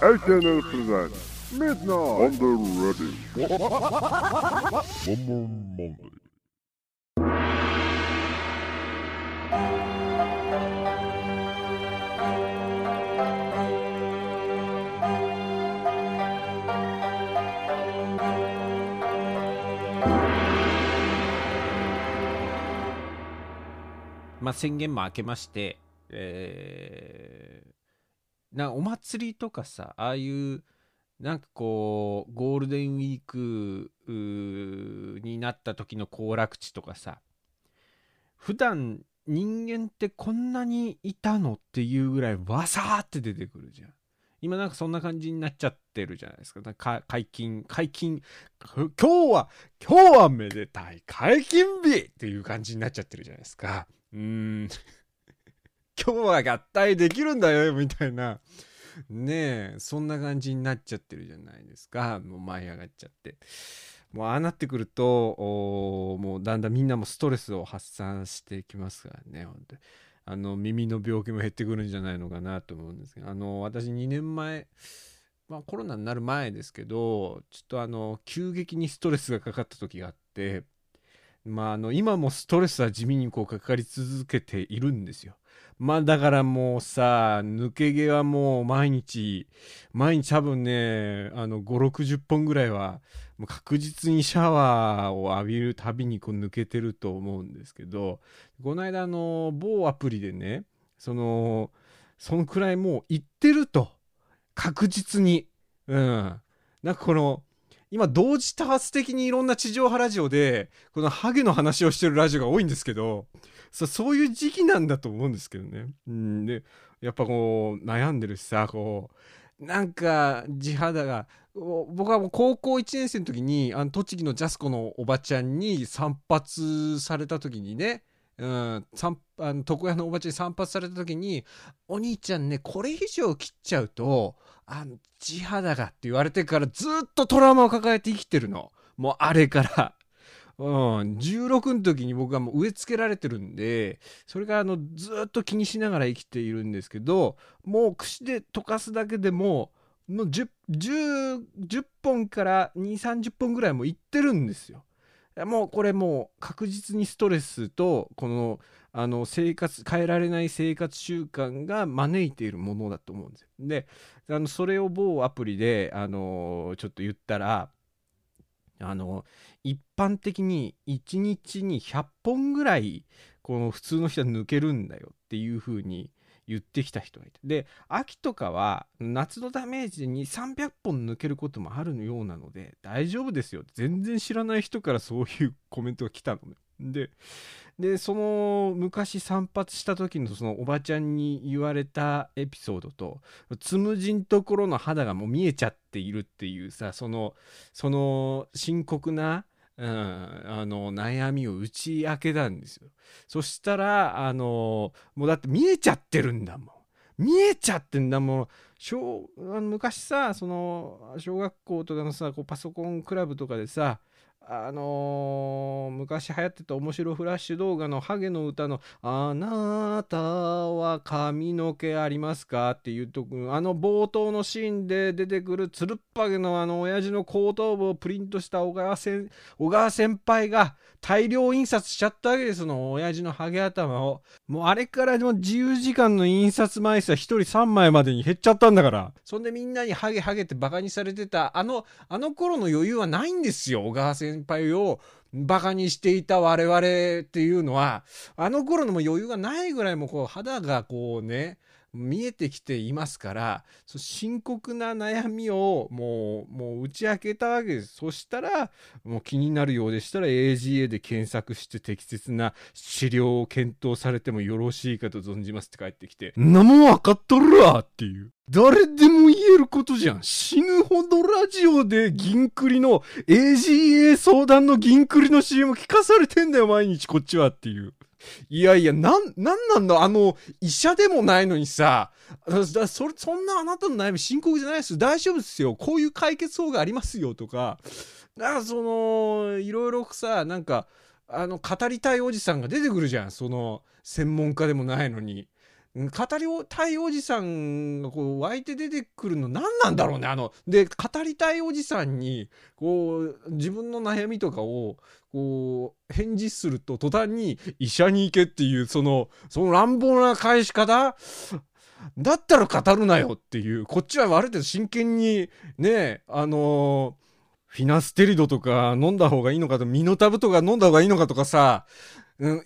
SNL presents Midnight on the Ready. One more Monday. まあ、宣言も明けまして、えーなお祭りとかさああいうなんかこうゴールデンウィークになった時の行楽地とかさ普段人間ってこんなにいたのっていうぐらいわさーって出てくるじゃん。今なんかそんな感じになっちゃってるじゃないですかか解禁解禁今日は今日はめでたい解禁日っていう感じになっちゃってるじゃないですか。うーん。今日は合体できるんだよみたいな。ねえそんな感じになっちゃってるじゃないですか。もう舞い上がっちゃって。もうああなってくるともうだんだんみんなもストレスを発散してきますからね本当にあの耳の病気も減ってくるんじゃないのかなと思うんですけど。あの私2年前まあコロナになる前ですけどちょっとあの急激にストレスがかかった時があってまああの今もストレスは地味にこうかかり続けているんですよ。まあだからもうさ抜け毛はもう毎日毎日多分ねあの560本ぐらいは確実にシャワーを浴びるたびにこう抜けてると思うんですけどこの間の某アプリでねそのそのくらいもういってると確実に。うん。なんかこの今同時多発的にいろんな地上波ラジオでこのハゲの話をしてるラジオが多いんですけどそそういう時期なんだと思うんですけどね。うん、でやっぱこう悩んでるしさこうなんか地肌が僕はもう高校1年生の時にあの栃木のジャスコのおばちゃんに散髪された時にねうん、散あの床屋のおばちゃんに散髪された時に「お兄ちゃんねこれ以上切っちゃうとあの地肌が」って言われてからずっとトラウマを抱えて生きてるのもうあれから。うん、16の時に僕はもう植え付けられてるんでそれがあのずっと気にしながら生きているんですけどもう櫛で溶かすだけでももう 10, 10, 10本から2 3 0本ぐらいもいってるんですよ。もうこれもう確実にストレスとこのあの生活変えられない生活習慣が招いているものだと思うんですよ。であのそれを某アプリであのちょっと言ったらあの一般的に1日に100本ぐらいこの普通の人は抜けるんだよっていう風に言ってきた人がいて。で秋とかは夏のダメージで2300本抜けることもあるようなので大丈夫ですよ。全然知らない人からそういうコメントが来たのね。ででその昔散髪した時のそのおばちゃんに言われたエピソードとつむじんところの肌がもう見えちゃっているっていうさそのその深刻な、うん、あの悩みを打ち明けたんですよ。そしたらあのもうだって見えちゃってるんだもん。見えちゃってんだもん。小あの昔さその小学校とかのさこうパソコンクラブとかでさあのー昔流行ってた面白フラッシュ動画のハゲの歌の「あなたは髪の毛ありますか?」っていうとあの冒頭のシーンで出てくるつるっぱげのあの親父の後頭部をプリントした小川せん小川先輩が大量印刷しちゃったわけですの親父のハゲ頭をもうあれからも自由時間の印刷枚数は1人3枚までに減っちゃったんだからそんでみんなにハゲハゲってバカにされてたあのあの頃の余裕はないんですよ小川先輩先輩をバカにしていた我々っていうのはあの頃のも余裕がないぐらいもこう肌がこうね見えてきていますからそう深刻な悩みをもうもう打ち明けたわけです。そしたらもう気になるようでしたら AGA で検索して適切な治療を検討されてもよろしいかと存じますって返ってきてんなもん分かっとるわっていう。誰でも言えることじゃん。死ぬほどラジオで銀クリの AGA 相談の銀クリの CM 聞かされてんだよ毎日こっちはっていう。いやいや、なん、なんなんだあの、医者でもないのにさ、だそれ、そんなあなたの悩み深刻じゃないです。大丈夫ですよ。こういう解決法がありますよとか、だからその、いろいろさ、なんか、あの、語りたいおじさんが出てくるじゃん。その、専門家でもないのに。語りたいおじさんがこう湧いて出てくるの何なんだろうねあので語りたいおじさんにこう自分の悩みとかをこう返事すると途端に医者に行けっていうそのその乱暴な返し方？だったら語るなよっていうこっちはある程度真剣にねあのーフィナステリドとか飲んだ方がいいのかとミノタブとか飲んだ方がいいのかとかさ、うん、考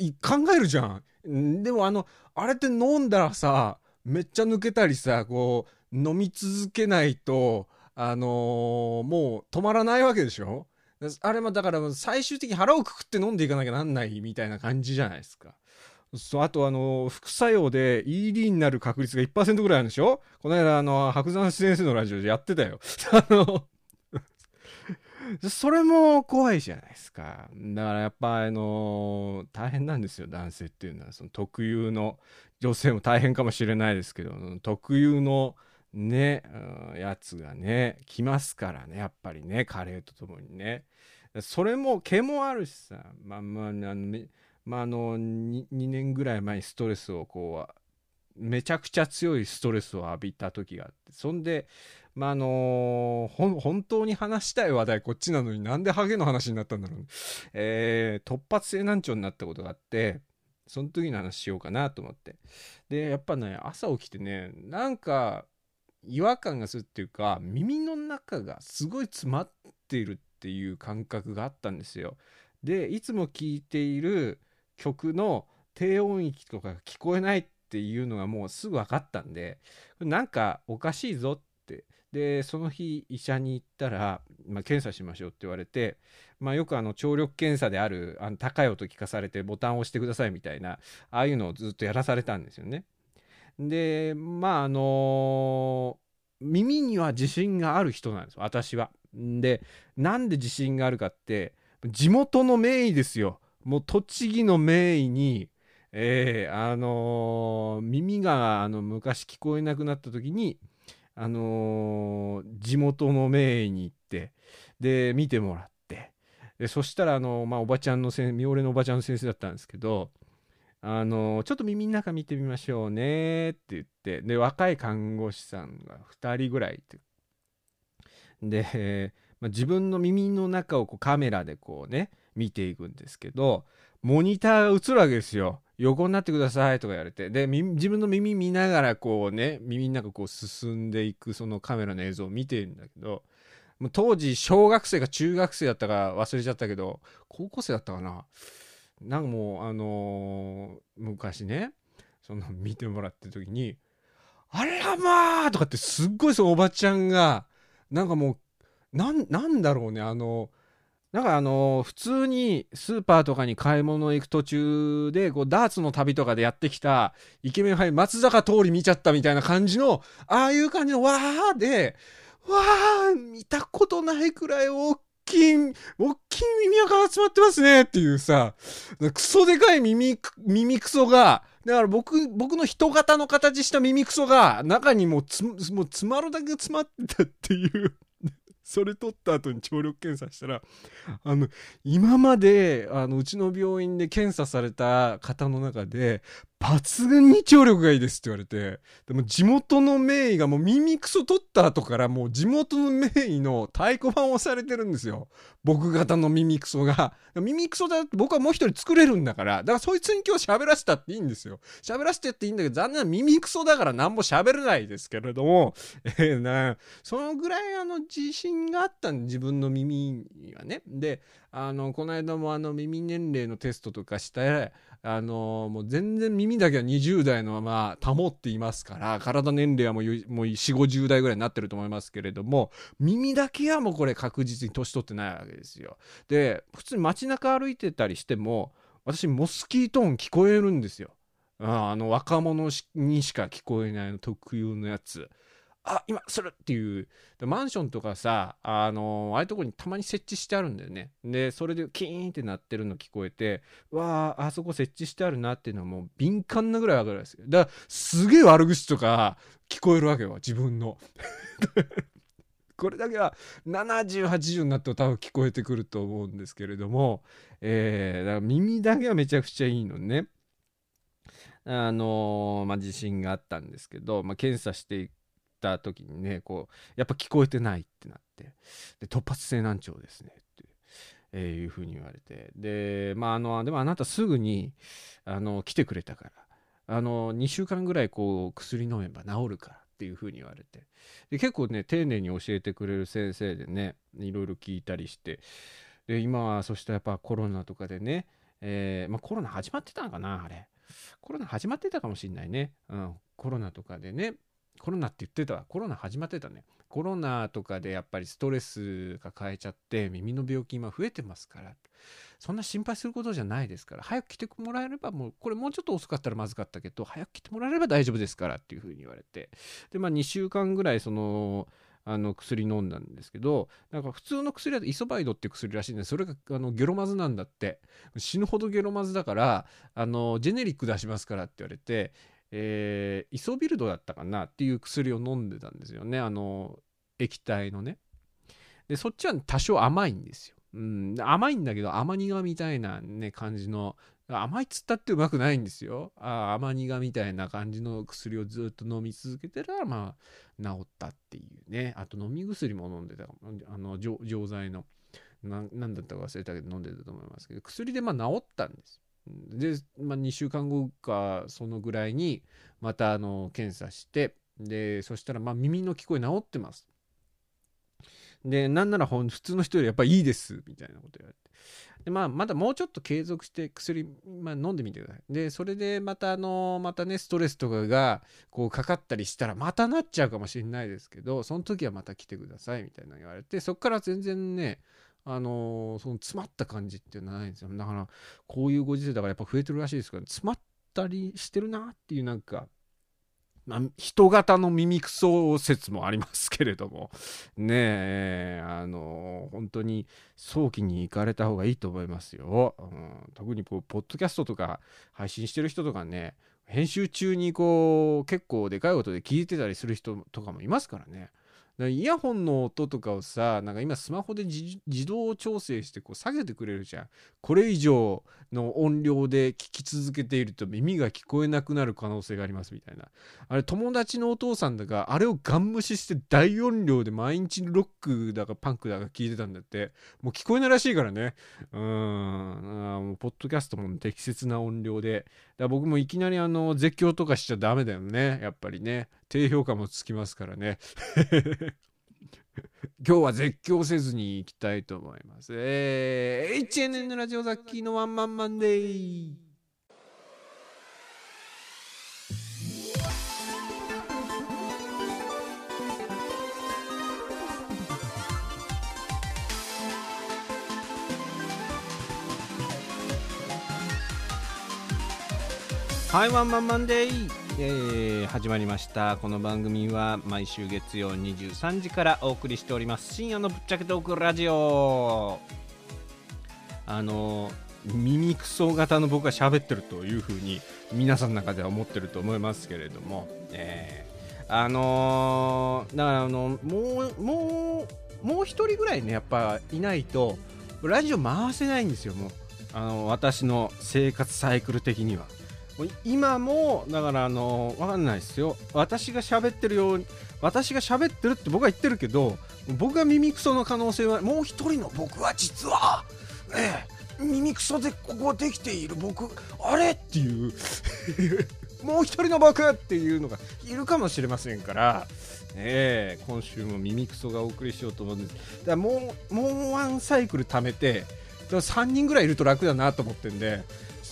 えるじゃん。でもあのあれって飲んだらさ、めっちゃ抜けたりさ、こう、飲み続けないと、あのー、もう止まらないわけでしょ？あれもだから最終的に腹をくくって飲んでいかなきゃなんないみたいな感じじゃないですか。そうあとあの副作用で ED になる確率が1%ぐらいあるんでしょ？この間あの白山先生のラジオでやってたよ。あのそれも怖いじゃないですか。だからやっぱあの大変なんですよ男性っていうのはその特有の女性も大変かもしれないですけど特有のね、うん、やつがね来ますからねやっぱりね加齢とともにね。それも毛もあるしさまあまああの,、まあ、あの 2, 2年ぐらい前にストレスをこうめちゃくちゃ強いストレスを浴びた時があってそんでまあ、あのー、本当に話したい話題こっちなのになんでハゲの話になったんだろう、えー、突発性難聴になったことがあって、その時の話しようかなと思って。で、やっぱね、朝起きてね、なんか違和感がするっていうか、耳の中がすごい詰まっているっていう感覚があったんですよ。で、いつも聴いている曲の低音域とか聞こえないっていうのがもうすぐ分かったんで、なんかおかしいぞってでその日医者に行ったら、まあ、検査しましょうって言われて、まあ、よくあの聴力検査であるあの高い音聞かされてボタンを押してくださいみたいなああいうのをずっとやらされたんですよね。でまああのー、耳には自信がある人なんです私は。でなんで自信があるかって地元の名医ですよ。もう栃木の名医にえー、あのー、耳があの昔聞こえなくなった時にあのー、地元の名医に行ってで見てもらってでそしたらあの、まあ、おばちゃんの先ミオレのおばちゃんの先生だったんですけどあのちょっと耳の中見てみましょうねって言ってで若い看護師さんが2人ぐらいいてで、まあ、自分の耳の中をこうカメラでこうね見ていくんですけどモニターが映るわけですよ。横になってくださいとか言われてで自分の耳見ながらこうね耳の中こう進んでいくそのカメラの映像を見てるんだけどもう当時小学生か中学生だったか忘れちゃったけど高校生だったかな？なんかもうあのー、昔ねその見てもらってる時に「あらまあ!」とかってすっごいそのおばちゃんがなんかもうなんだろうねあのーなんかあの普通にスーパーとかに買い物行く途中でこうダーツの旅とかでやってきたイケメン俳優松坂通り見ちゃったみたいな感じのああいう感じのわーでわー見たことないくらい大きい大きい耳垢が集まってますねっていうさ。クソでかい耳耳クソがだから僕僕の人型の形した耳クソが中にもうつもう詰まるだけ詰まってたっていう。それ取った後に聴力検査したらあの今まであのうちの病院で検査された方の中で抜群に聴力がいいですって言われて、でも地元の名医がもう耳クソ取った後からもう地元の名医の太鼓判をされてるんですよ。僕型の耳クソが。耳クソだって僕はもう一人作れるんだから、だからそいつに今日喋らせたっていいんですよ。喋らせてっていいんだけど、残念な耳クソだから何も喋れないですけれども、えー、な、そのぐらいあの自信があったん自分の耳にはね。で、あの、この間もあの耳年齢のテストとかして、あのもう全然耳だけは20代のまま保っていますから体年齢はもうもう4 5 0代ぐらいになってると思いますけれども耳だけはもうこれ確実に年取ってないわけですよ。で普通に街中歩いてたりしても私モスキート音聞こえるんですよ。あの若者にしか聞こえないの特有のやつ。あ今するっていう。マンションとかさあのああいうとこにたまに設置してあるんだよね。でそれでキーンって鳴ってるの聞こえてわああそこ設置してあるなっていうのはもう敏感なぐらい分かるんですよ。だからすげえ悪口とか聞こえるわけよ自分の。これだけは7080になっても多分聞こえてくると思うんですけれども、えー、だから耳だけはめちゃくちゃいいのね。あのーまあ、地震があったんですけど、まあ、検査していくった時にねこうやっぱ聞こえてないってなって。で突発性難聴ですねって、えいうふうに言われて。でまああのでもあなたすぐにあの来てくれたからあの2週間ぐらいこう薬飲めば治るからっていうふうに言われて。で結構ね丁寧に教えてくれる先生でねいろいろ聞いたりして。で今はそしてやっぱコロナとかでね、えーまあ、コロナ始まってたのかなあれ。コロナ始まってたかもしんないね、うん、コロナとかでねコロナって言ってたわ。コロナ始まってたね。コロナとかでやっぱりストレス抱えちゃって耳の病気今増えてますから。そんな心配することじゃないですから。早く来てもらえればもうこれもうちょっと遅かったらまずかったけど早く来てもらえれば大丈夫ですから。っていうふうに言われて。でまあ2週間ぐらいそのあの薬飲んだんですけどなんか普通の薬だとイソバイドっていう薬らしいんでそれがあのゲロマズなんだって。死ぬほどゲロマズだからあのジェネリック出しますからって言われてえーイソビルドだったかなっていう薬を飲んでたんですよね。あの液体のね。でそっちは多少甘いんですよ、うん、甘いんだけど甘苦みたいなね感じの甘いっつったってうまくないんですよ。あ甘苦みたいな感じの薬をずっと飲み続けてたらまあ治ったっていうね。あと飲み薬も飲んでたあの錠剤の。ななんだったか忘れたけど飲んでたと思いますけど。薬でまあ治ったんですで、まあ、2週間後かそのぐらいにまたあの検査してでそしたらまあ耳の聞こえ治ってます。でなんなら普通の人よりやっぱいいですみたいなこと言われて。でまあまだもうちょっと継続して薬、まあ、飲んでみてください。でそれでまたあのまたねストレスとかがこうかかったりしたらまたなっちゃうかもしれないですけどその時はまた来てくださいみたいなの言われてそっから全然ねあのその詰まった感じっていうのはないんですよだからこういうご時世だからやっぱ増えてるらしいですから詰まったりしてるなっていうなんかまあ、人型の耳くそ説もありますけれども、ねえ、あの、本当に早期に行かれた方がいいと思いますよ。うん、特にこう、ポッドキャストとか配信してる人とかね、編集中にこう、結構でかい音で聞いてたりする人とかもいますからね。イヤホンの音とかをさ、なんか今スマホで自動調整してこう下げてくれるじゃん。これ以上の音量で聞き続けていると耳が聞こえなくなる可能性がありますみたいな。あれ友達のお父さんだがあれをガン無視して大音量で毎日ロックだかパンクだか聞いてたんだってもう聞こえないらしいからねうんあもうポッドキャストも適切な音量でだ僕もいきなりあの絶叫とかしちゃダメだよね。やっぱりね。低評価もつきますからね。今日は絶叫せずに行きたいと思います。えー、HNN ラジオザッキーのワンマンマンデー。はい、ワンマンマンデー、えー始まりました。この番組は毎週月曜23時からお送りしております。深夜のぶっちゃけトークラジオ。あの、耳クソ型の僕が喋ってるというふうに皆さんの中では思ってると思いますけれども、えーあのーだからあの、もう、もう、もう一人ぐらいね、やっぱいないと、ラジオ回せないんですよ、もう。あの、私の生活サイクル的には。今もだからあのわかんないですよ。私が喋ってるように私が喋ってるって僕は言ってるけど僕が耳クソの可能性はもう一人の僕は実はねえ耳クソでここできている僕あれっていう もう一人の僕っていうのがいるかもしれませんから、ねえ今週も耳クソがお送りしようと思うんです。だもうもうワンサイクル貯めて3人ぐらいいると楽だなと思ってんで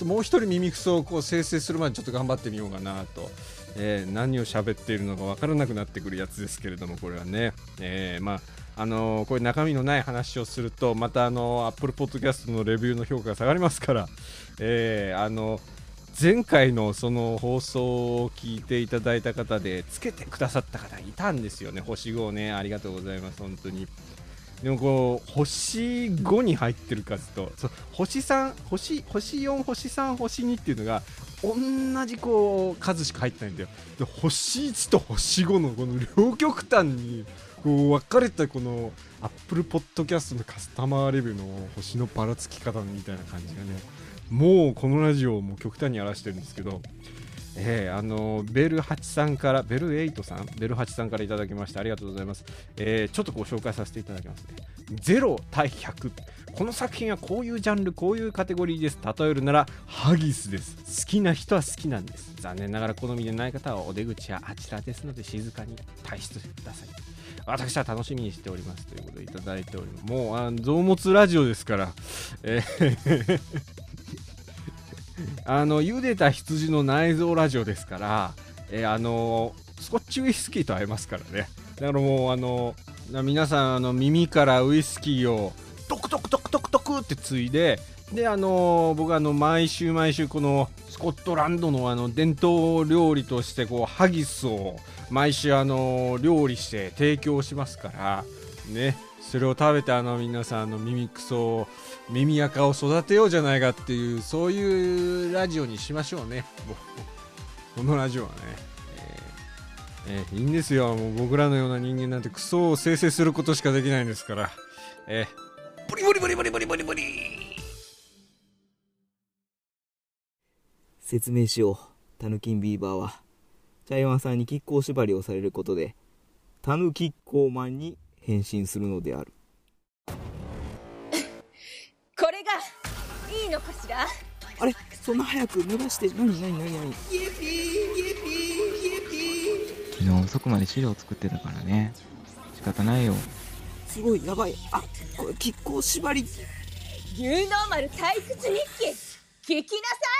ともう一人耳くそをこう生成するまでちょっと頑張ってみようかなと、えー何を喋っているのか分からなくなってくるやつですけれどもこれはね、えーまああのーこれ中身のない話をするとまたあの Apple Podcast のレビューの評価が下がりますから、えーあの前回のその放送を聞いていただいた方でつけてくださった方いたんですよね。星5ね。ありがとうございます本当に。でもこう星5に入ってる数と星3星星4星3星2っていうのが同じこう数しか入ってないんだよ。で星1と星5のこの両極端にこう分かれたこの Apple Podcast のカスタマーレビューの星のばらつき方みたいな感じがねもうこのラジオをもう極端に荒らしてるんですけどえー、あのベル8さんからベル8さんベル8さんからいただきましてありがとうございます、えー、ちょっとご紹介させていただきますね。0対100この作品はこういうジャンルこういうカテゴリーです。例えるならハギスです。好きな人は好きなんです。残念ながら好みでない方はお出口はあちらですので静かに退出ください。私は楽しみにしておりますということでいただいております。もうあの増物ラジオですから、えーあの、茹でた羊の内臓ラジオですから、えー、あの、スコッチウイスキーと合いますからね。だからもう、あの、皆さん、あの、耳からウイスキーを、トクトクトクトクトクってついで、で、あの僕はあの、毎週毎週、この、スコットランドのあの、伝統料理として、こう、ハギスを、毎週、あの料理して提供しますから、ね、それを食べて、あの、皆さん、あの、耳くそを、耳垢を育てようじゃないかっていうそういうラジオにしましょうね。このラジオはね、えー、えー、いいんですよ。もう僕らのような人間なんてクソを生成することしかできないんですから。えー、ブリブリブリブリブリブリブリ。説明しよう。タヌキンビーバーは茶山さんに亀甲縛りをされることでタヌキッコーマンに変身するのである。いのかしら？あれ？そんな早く逃して？何？何？何？何？昨日遅くまで資料作ってたからね。仕方ないよ。すごいやばい。あこれ亀甲縛り。牛能丸退屈日記。聞きなさい。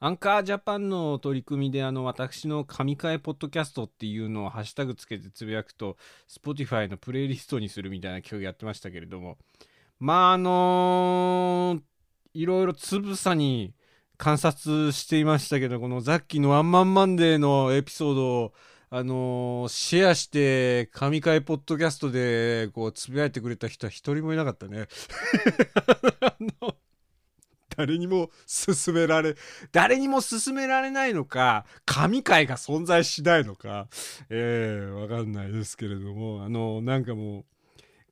アンカージャパンの取り組みで、あの、私の神回ポッドキャストっていうのをハッシュタグつけてつぶやくと、Spotify のプレイリストにするみたいな企画やってましたけれども、まあ、あのーいろいろつぶさに観察していましたけど、このザッキーのワンマンマンデーのエピソードを、あのーシェアして、神回ポッドキャストで、こう、つぶやいてくれた人は一人もいなかったね。あの誰にも勧められ、誰にも勧められないのか、神回が存在しないのか、ええわかんないですけれども、あの、なんかもう、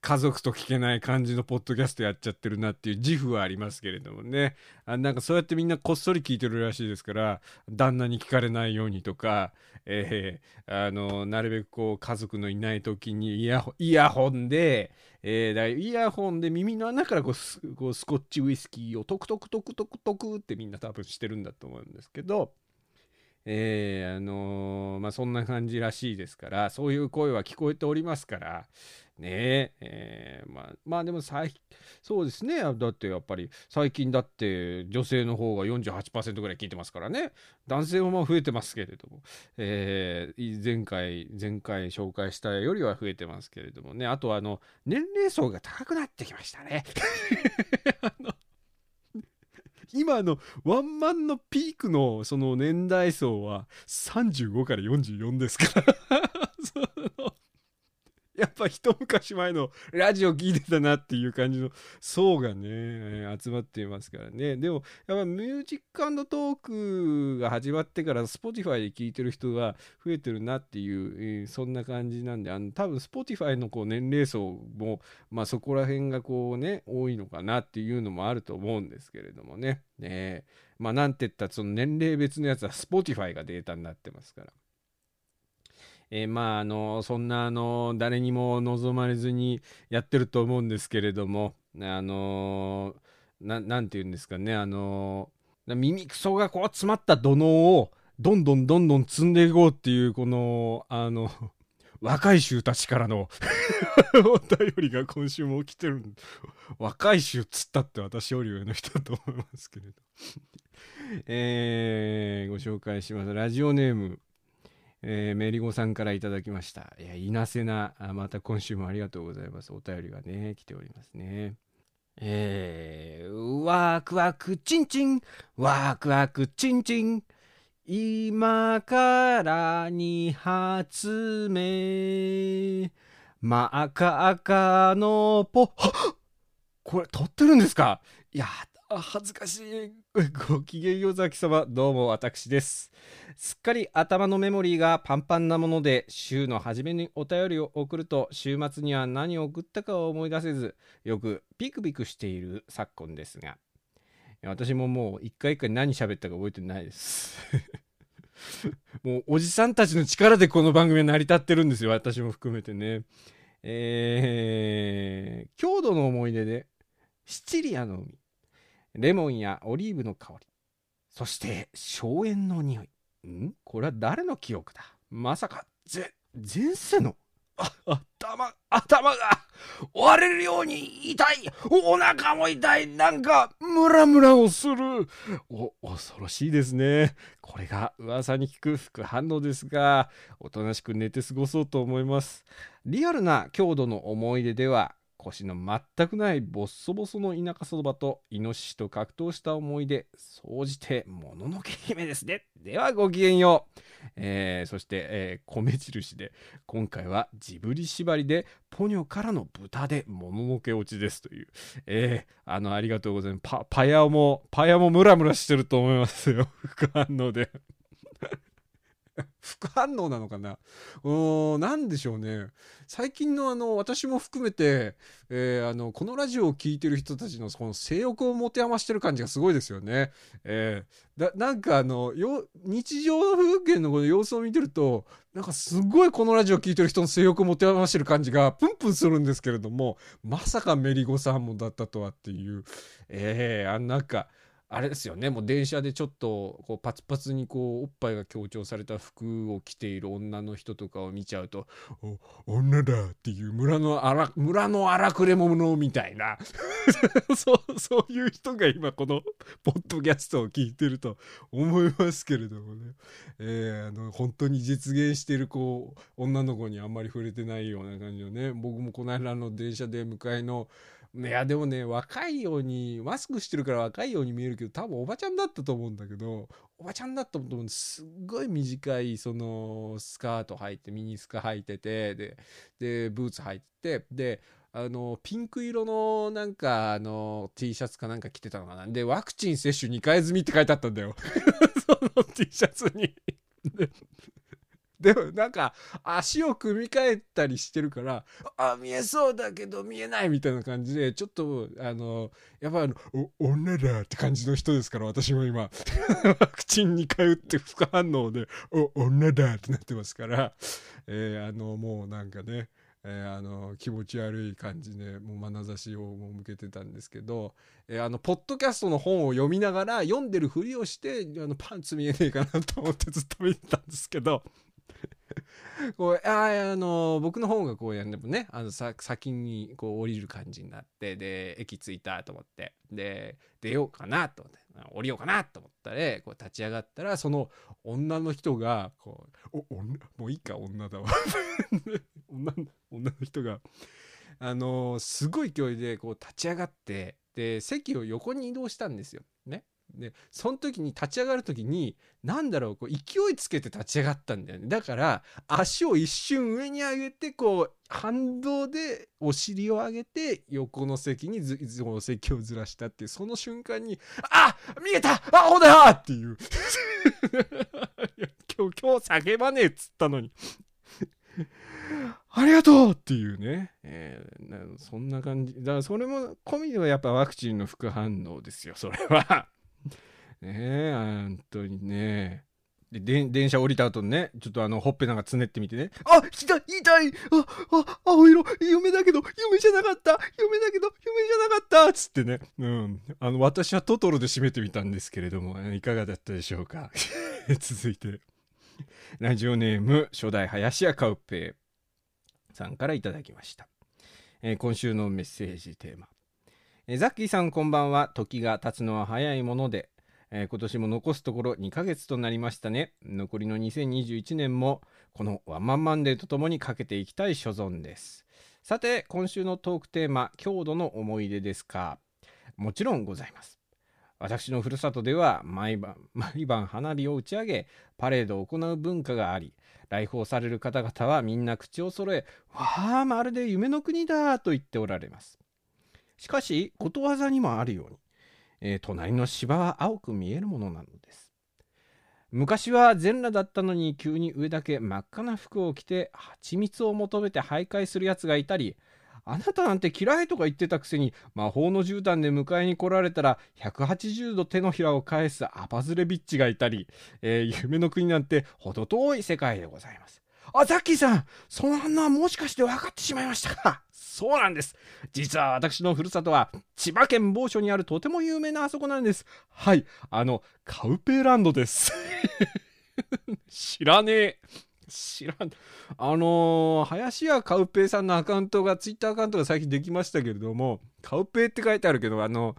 家族と聞けない感じのポッドキャストやっちゃってるなっていう自負はありますけれどもね。あなんかそうやってみんなこっそり聞いてるらしいですから、旦那に聞かれないようにとか、えーあの、なるべくこう家族のいない時にイヤホンイヤホンで、えーだイヤホンで耳の穴からこうスこうスコッチウイスキーをトクトクトクトクトクってみんな多分してるんだと思うんですけど、えーあのーまあそんな感じらしいですからそういう声は聞こえておりますからねえーまあまあでも最そうですね。だってやっぱり最近だって女性の方が48%ぐらい聞いてますからね。男性もまあ増えてますけれども、えー前回前回紹介したよりは増えてますけれどもね。あとあの年齢層が高くなってきましたね。あ の今のワンマンのピークのその年代層は35から44ですから。やっぱ一昔前のラジオ聞いてたなっていう感じの層がね集まっていますからね。でもやっぱミュージックトークが始まってから Spotify で聞いてる人が増えてるなっていう、そんな感じなんであの多分 Spotify のこう年齢層もまあそこら辺がこうね多いのかなっていうのもあると思うんですけれどもね。ねまあなんて言ったらその年齢別のやつは Spotify がデータになってますから。えーまああのそんなあの誰にも望まれずにやってると思うんですけれどもあのなんて言うんですかねあの耳くそがこう詰まった土のをどんどんどんどん積んでいこうっていうこのあの若い衆たちからの お便りが今週も起きてる若い衆つったって私より上の人だと思いますけれど。えーご紹介します。ラジオネームえーメリゴさんからいただきました。いや、いなせな、また今週もありがとうございます。お便りがね、来ておりますね。えー、ワクワクチンチン、ワクワクチンチン、今から二発目、真っ赤赤のポ、これ撮ってるんですか？いや、恥ずかしい。ごきげんようザキ様、どうも私です。すっかり頭のメモリーがパンパンなもので、週の初めにお便りを送ると、週末には何を送ったかを思い出せず、よくピクピクしている昨今ですが、私ももう一回一回何喋ったか覚えてないです。もうおじさんたちの力でこの番組は成り立ってるんですよ、私も含めてね。えー、郷土の思い出で、シチリアの海、レモンやオリーブの香り、そして荘園の匂い。ん？これは誰の記憶だ？まさか、ぜ、前世の？あ、頭、頭が割れるように痛い。お腹も痛い。なんか、ムラムラをする。お、恐ろしいですね。これが噂に聞く副反応ですが、おとなしく寝て過ごそうと思います。リアルな郷土の思い出では、腰の全くないボッソボソの田舎そばとイノシシと格闘した思い出、総じてもののけ姫ですね。ではごきげんよう。えーそして、えー米印で、今回はジブリ縛りで、ポニョからの豚でもののけ落ちですという。えーあの、ありがとうございます。パ、パヤも、パヤもムラムラしてると思いますよ。副反応で。副反応なのかな？うーん、なんでしょうね。最近のあの、私も含めて、えーあの、このラジオを聴いてる人たちのこの性欲を持て余してる感じがすごいですよね。えーだ、なんかあの、よ、日常の風景のこの様子を見てると、なんかすごいこのラジオ聴いてる人の性欲を持て余してる感じがプンプンするんですけれども、まさかメリゴさんもだったとはっていう、えー、あなんか、あれですよね。もう電車でちょっとこうパツパツにこうおっぱいが強調された服を着ている女の人とかを見ちゃうと「お女だ」っていう村の荒村の荒くれ者みたいな。そうそういう人が今このポッドキャストを聞いてると思いますけれどもね、えーあの本当に実現してるこう女の子にあんまり触れてないような感じのね。僕もこの間の電車で迎えのいやでもね若いようにマスクしてるから若いように見えるけど多分おばちゃんだったと思うんだけどおばちゃんだったと思うんですっごい短いそのスカート履いてミニスカ履いててででブーツ履いててであのピンク色のなんかあの T シャツかなんか着てたのかな。でワクチン接種2回済みって書いてあったんだよ。その T シャツに。でもなんか足を組み替えたりしてるからあ見えそうだけど見えないみたいな感じでちょっとあのやっぱあのお女だって感じの人ですから私も今。ワクチンに通って副反応でお女だってなってますから、えーあのもうなんかねえーあの気持ち悪い感じでもう眼差しを向けてたんですけど、えーあのポッドキャストの本を読みながら読んでるふりをしてあのパンツ見えねえかなと思ってずっと見てたんですけど こうああの僕の方がこうやんでもねあのさ先にこう降りる感じになってで駅着いたと思ってで出ようかなと思って降りようかなと思ったらこう立ち上がったらその女の人がこうお女もういいか女だわ 女の女の人があのすごい勢いでこう立ち上がってで席を横に移動したんですよ。でその時に立ち上がる時に何だろうこう勢いつけて立ち上がったんだよね。だから足を一瞬上に上げてこう反動でお尻を上げて横の席にずずお席をずらしたっていうその瞬間に「あ見えたあほだよ!」っていう。い や今日今日叫ばねえっつったのに。ありがとうっていうね、えーそんな感じ。だからそれも込みではやっぱワクチンの副反応ですよそれは。ねえ本当にね。でで電車降りた後にねちょっとあのほっぺなんかつねってみてね。あ痛い痛い。ああ青色。夢だけど夢じゃなかった。夢だけど夢じゃなかった。っつってね。うん。あの私はトトロで締めてみたんですけれどもいかがだったでしょうか。続いて。ラジオネーム初代林家カウペさんからいただきました、えー今週のメッセージテーマ、えーザッキーさんこんばんは時が経つのは早いもので、えー今年も残すところ2ヶ月となりましたね残りの2021年もこのワンマンマンデーとともにかけていきたい所存ですさて今週のトークテーマ郷土の思い出ですかもちろんございます。私のふるさとでは毎晩、毎晩花火を打ち上げ、パレードを行う文化があり、来訪される方々はみんな口を揃え、わあ、まるで夢の国だと言っておられます。しかし、ことわざにもあるように、えー隣の芝は青く見えるものなのです。昔は全裸だったのに急に上だけ真っ赤な服を着て蜂蜜を求めて徘徊するやつがいたり、あなたなんて嫌いとか言ってたくせに魔法の絨毯で迎えに来られたら180度手のひらを返すアパズレビッチがいたり、えー夢の国なんて程遠い世界でございます。あ、ザッキーさんその反応はもしかして分かってしまいましたか？そうなんです。実は私のふるさとは千葉県某所にあるとても有名なあそこなんです。はい、あの、カウペーランドです。知らねえ。知らん。あのー林家カウペイさんのアカウントが、ツイッターアカウントが最近できましたけれども、カウペイって書いてあるけど、あの、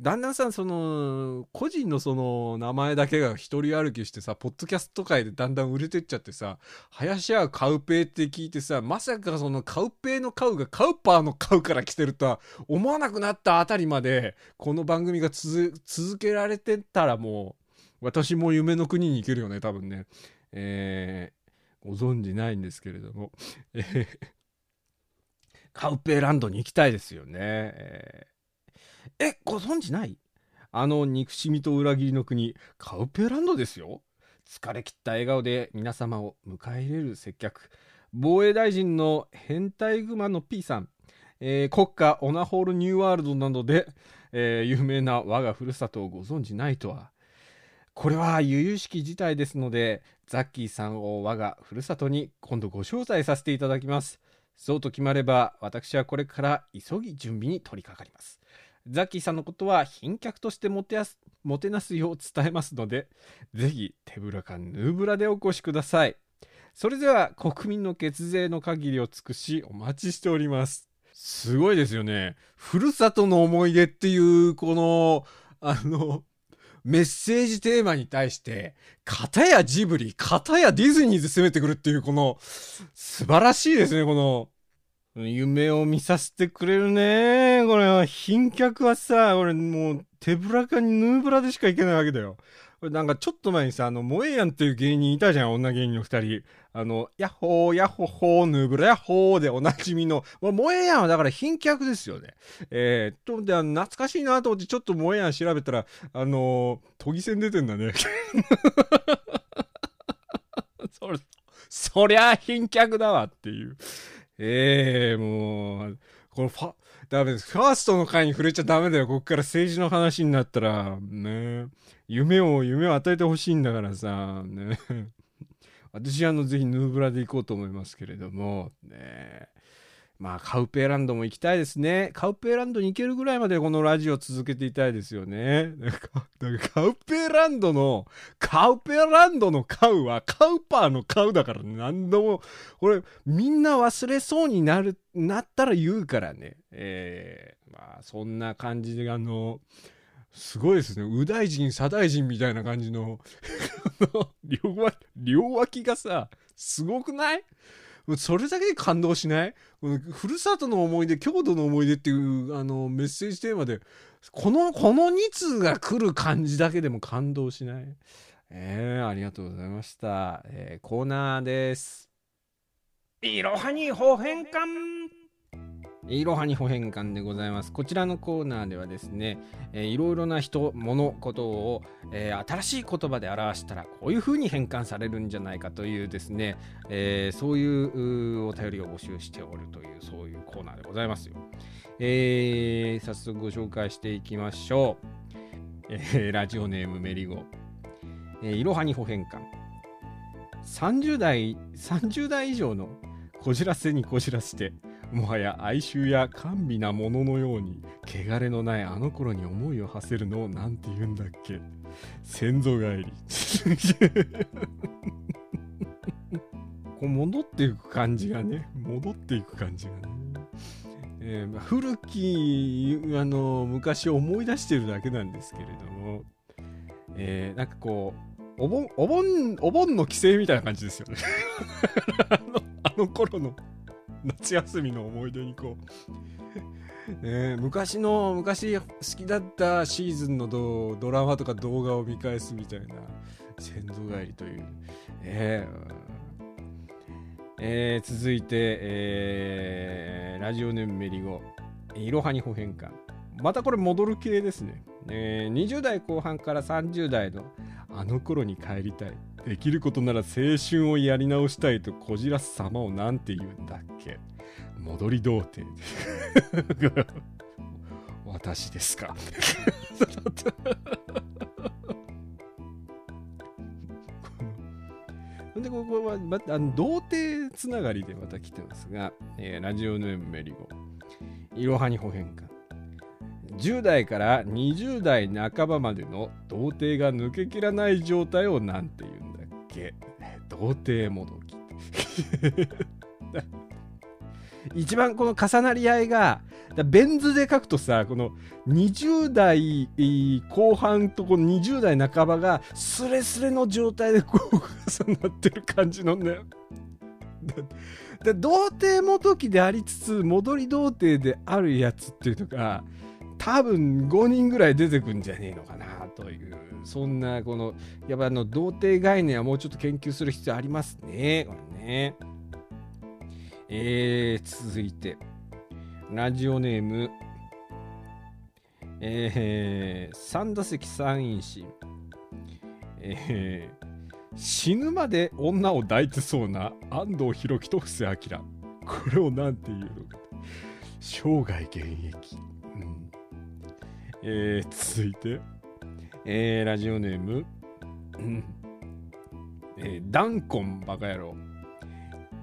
だんだん、その、個人のその、名前だけが一人歩きしてさ、ポッドキャスト界でだんだん売れてっちゃってさ、林家カウペイって聞いてさ、まさかそのカウペイのカウがカウパーのカウから来てるとは思わなくなったあたりまで、この番組が続けられてたらもう、私も夢の国に行けるよね、多分ね。えー、ご存知ないんですけれども、えーカウペイランドに行きたいですよね。えーえ、ご存知ない？あの憎しみと裏切りの国、カウペランドですよ。疲れ切った笑顔で皆様を迎え入れる接客。防衛大臣の変態グマの P さん。えー国家オナホールニューワールドなどで、えー有名な我がふるさとをご存知ないとは。これは由々しき事態ですので、ザッキーさんを我がふるさとに今度ご招待させていただきます。そうと決まれば、私はこれから急ぎ準備に取り掛かります。ザッキーさんのことは賓客としてもてやすもてなすよう伝えますので、ぜひ手ぶらかヌーブラでお越しください。それでは国民の血税の限りを尽くしお待ちしております。すごいですよね。ふるさとの思い出っていう、この、あの、メッセージテーマに対して、片やジブリ、片やディズニーで攻めてくるっていう、この、素晴らしいですね、この、夢を見させてくれるね。これは、賓客はさ、俺もう手ぶらかにヌーブラでしか行けないわけだよ。なんかちょっと前にさ、あの、萌えやんっていう芸人いたじゃん、女芸人の二人。あの、ヤッホー、ヤッホホー、ヌーブラ、ヤッホーでおなじみの、まあ萌えやんはだから賓客ですよね。えー、と、で、懐かしいなと思ってちょっと萌えやん調べたら、あのー、都議選出てんだね。それ、そりゃ賓客だわっていう。ええもう、このファ、ダメです。ファーストの回に触れちゃダメだよ。こっから政治の話になったら、ね。夢を、夢を与えてほしいんだからさ、ね。私、あの、ぜひヌーブラで行こうと思いますけれども、ね。まあ、カウペイランドも行きたいですね。カウペイランドに行けるぐらいまでこのラジオ続けていたいですよね。だからだかカウペイランドの、カウペイランドのカウはカウパーのカウだから。何度も、これ、みんな忘れそうになる、なったら言うからね。えー、まあ、そんな感じで、あの、すごいですね。右大臣、左大臣みたいな感じの、両脇、両脇がさ、すごくない？それだけで感動しない？このふるさとの思い出、郷土の思い出っていうあのメッセージテーマで、この、この2通が来る感じだけでも感動しない？えー、ありがとうございました。えーコーナーです。いろはにほ変換いろはにほ変換でございます。こちらのコーナーではですね、えーいろいろな人、物、ことを、えー新しい言葉で表したらこういう風に変換されるんじゃないかというですね、えーそういううお便りを募集しておるというそういうコーナーでございますよ。えー早速ご紹介していきましょう。えーラジオネームメリゴ。えーいろはにほ変換。30代、30代以上のこじらせにこじらせて、もはや哀愁や甘美なもののように、汚れのないあの頃に思いを馳せるのをなんて言うんだっけ先祖返り。こう戻っていく感じがね、戻っていく感じがね。えー古きあの昔を思い出してるだけなんですけれども、えーなんかこうお盆お盆お盆の帰省みたいな感じですよね あの頃の 夏休みの思い出にこう、ね、昔の昔好きだったシーズンのドドラマとか動画を見返すみたいな。先祖返りという、え。ーえー続いて、えーラジオネームメリゴ。いろはに保変換またこれ戻る系ですね、えー20代後半から30代のあの頃に帰りたい。できることなら青春をやり直したいとこじらす様をなんて言うんだっけ？戻り童貞。私ですか。でここはまあの童貞つながりでまた来てますが、えーラジオネームメリゴ。いろはに保変化10代から20代半ばまでの童貞が抜けきらない状態をなんて言うんけ童貞もどき。一番この重なり合いがベン図で書くとさこの20代後半とこの20代半ばがスレスレの状態でこう重なってる感じのねで童貞もどきでありつつ戻り童貞であるやつっていうのが多分5人ぐらい出てくんじゃねえのかなという。そんなこのやっぱあの童貞概念はもうちょっと研究する必要ありますね。これね。えー、続いて。ラジオネーム。えー、三打席三因子。えー死ぬまで女を抱いてそうな安藤弘樹と布施明。これをなんていうのか。生涯現役、うん。えー続いて、えーラジオネーム、うん。えーダンコンバカ野郎。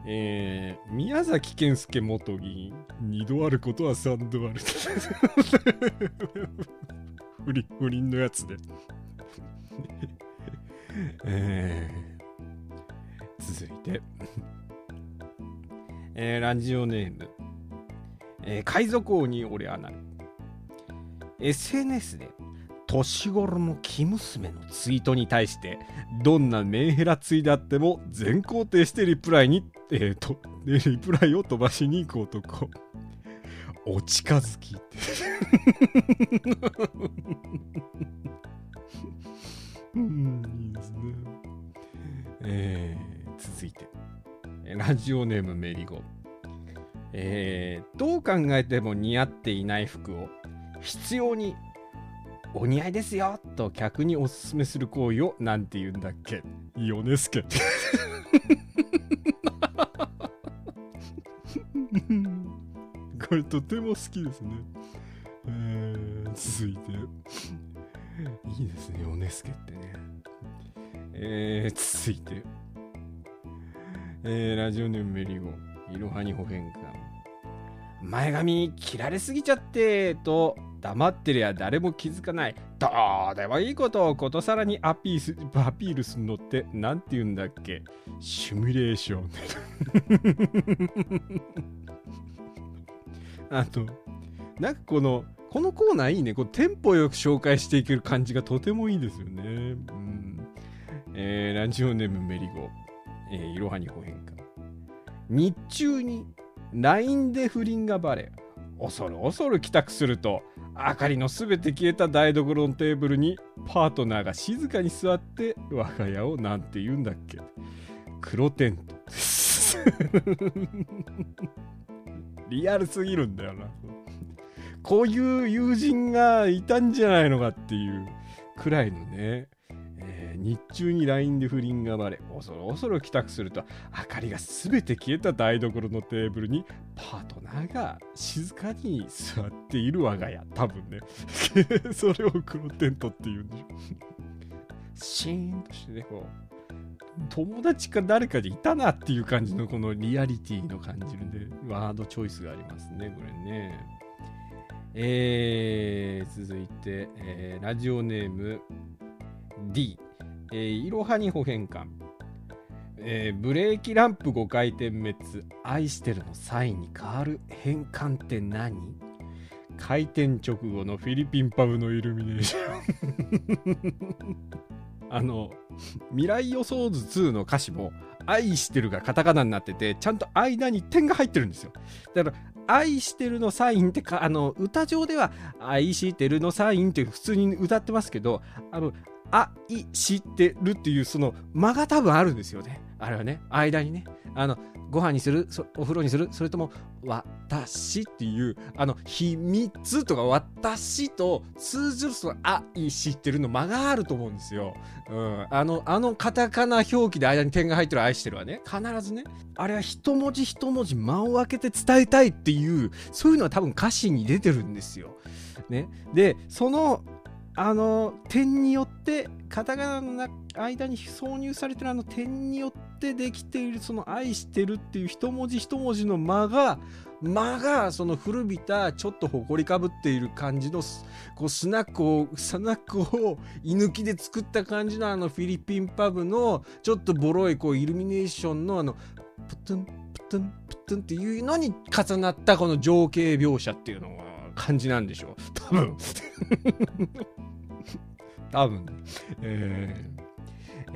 えー宮崎健介元議員二度あることは三度ある。不倫不倫のやつで。えー続いて、えーラジオネーム、えー海賊王に俺はなる。SNS で年頃の生娘のツイートに対してどんなメンヘラツイであっても全肯定してリプライに、えーとでリプライを飛ばしに行く男お近づきってうんいいですねえー続いてえーラジオネームメリゴえーどう考えても似合っていない服を必要にお似合いですよと客におすすめする行為をなんて言うんだっけ？ヨネスケ。これとても好きですね、えー続いて。いいですねヨネスケってね。えー続いて。えーラジオネームメリゴいろはに保変換。前髪切られすぎちゃってと黙ってりゃ誰も気づかない。どうでもいいことをことさらにアピースアピールするのってなんて言うんだっけ？シミュレーション。あとなんかこのこのコーナーいいね。こうテンポよく紹介していける感じがとてもいいですよね。うん。えーラジオネームメリゴ。えーいろはに保変換日中に LINE で不倫がバレ恐る恐る帰宅すると明かりのすべて消えた台所のテーブルにパートナーが静かに座って我が家を何て言うんだっけ。黒テント。リアルすぎるんだよな。こういう友人がいたんじゃないのかっていうくらいのね、日中に LINE で不倫がバレ恐る恐る帰宅すると明かりが全て消えた台所のテーブルにパートナーが静かに座っている我が家。多分ね。それを黒テントっていうんでしょ。シーンとしてねこう友達か誰かでいたなっていう感じのこのリアリティの感じるでワードチョイスがありますねこれね。えー、続いて、えーラジオネーム D えー、いろは変換、えー、ブレーキランプ5回転滅愛してるのサインに変わる変換って何回転直後のフィリピンパブのイルミネーション。あの未来予想図2の歌詞も愛してるがカタカナになっててちゃんと間に点が入ってるんですよ。だから愛してるのサインってかあの歌上では愛してるのサインって普通に歌ってますけどあの愛してるっていうその間が多分あるんですよね。あれはね、間にね、あの、ご飯にする、お風呂にする、それとも、私っていう、あの、秘密とか、私と通ずるその愛知ってるの間があると思うんですよ。うん。あの、あのカタカナ表記で間に点が入ってる愛してるはね、必ずね、あれは一文字一文字間を空けて伝えたいっていう、そういうのは多分歌詞に出てるんですよ。ね。で、そのあの点によってカタカナの間に挿入されてるあの点によってできているその「愛してる」っていう一文字一文字の間が間がその古びたちょっと埃かぶっている感じのこうスナックをスナックを居抜きで作った感じのあのフィリピンパブのちょっとボロいこうイルミネーションのあのプトゥンプトゥンプトゥンっていうのに重なったこの情景描写っていうのが感じなんでしょう。多分。多分、えー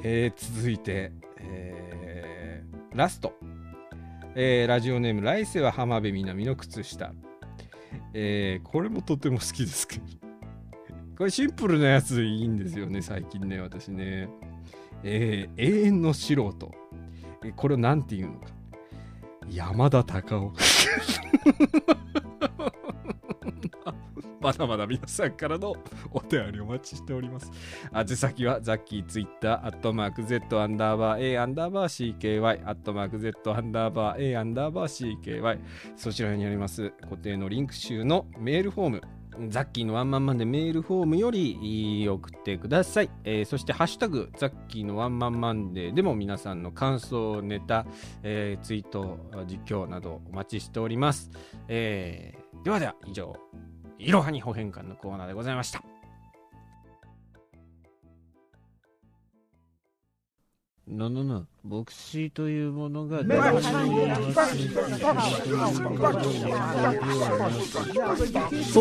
えー、続いて、えー、ラスト、えー、ラジオネーム来世は浜辺美波の靴下、えー、これもとても好きですけど。これシンプルなやつでいいんですよね最近ね私ね、えー、永遠の素人、これを何て言うのか。山田隆夫。まだまだ皆さんからのお便りお待ちしております。あじ先は、ザッキー、ツイッター、アットマーク Z アンダーバー A アンダーバー CKY、アットマーク Z アンダーバー A アンダーバー CKY、そちらにあります固定のリンク集のメールフォーム、ザッキーのワンマンマンでメールフォームより送ってください。えー、そして、ハッシュタグ、ザッキーのワンマンマンデーでも皆さんの感想、ネタ、えー、ツイート、実況などお待ちしております。えー、ではでは、以上。いろはに保変換のコーナーでございました。の、というものが、そ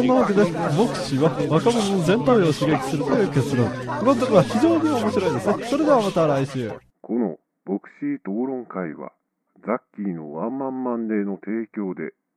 んなわけで、牧師は若者の全体を刺激するという結論。今のは非常に面白いですね。それではまた来週。この牧師討論会は、ザッキーのワンマンマンデーの提供で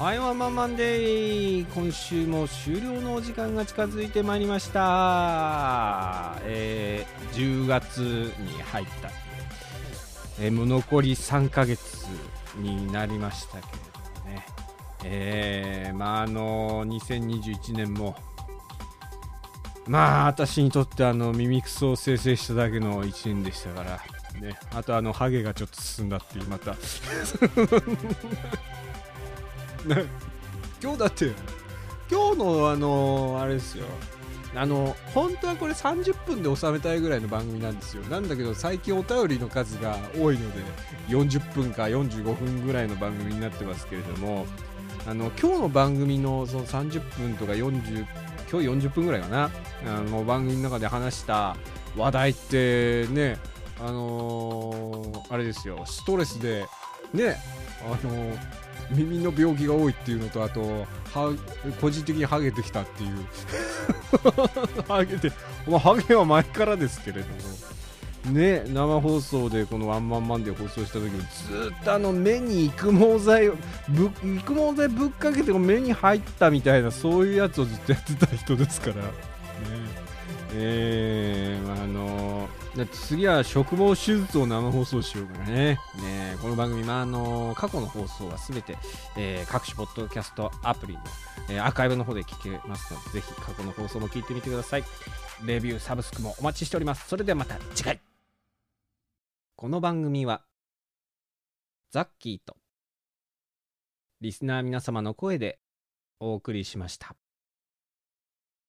はい、ワンマンマンデー今週も終了のお時間が近づいてまいりました。えー、10月に入った。えーもう残り3ヶ月になりましたけれどもね。えー、まああの2021年もまあ私にとってあの耳くそを生成しただけの1年でしたからねあとあのハゲがちょっと進んだっていうまた 今日だって今日のあのあれですよ。あの本当はこれ30分で収めたいぐらいの番組なんですよ。なんだけど最近お便りの数が多いので40分か45分ぐらいの番組になってますけれどもあの今日の番組のその30分とか40今日40分ぐらいかな？あの番組の中で話した話題ってねあのーあれですよ。ストレスでねあのー耳の病気が多いっていうのとあとは個人的にハゲてきたっていう。ハゲて、まあ、ハゲは前からですけれども。ね生放送でこのワンマンマンで放送した時にずっとあの目に育毛剤をぶ育毛剤ぶっかけて目に入ったみたいなそういうやつをずっとやってた人ですから。えー、ああのだって次は植毛手術を生放送しようからね。ねこの番組、まああの過去の放送はすべて、えー各種ポッドキャストアプリの、えーアーカイブの方で聞けますのでぜひ過去の放送も聞いてみてください。レビューサブスクもお待ちしております。それではまた次回。この番組はザッキーとリスナー皆様の声でお送りしました。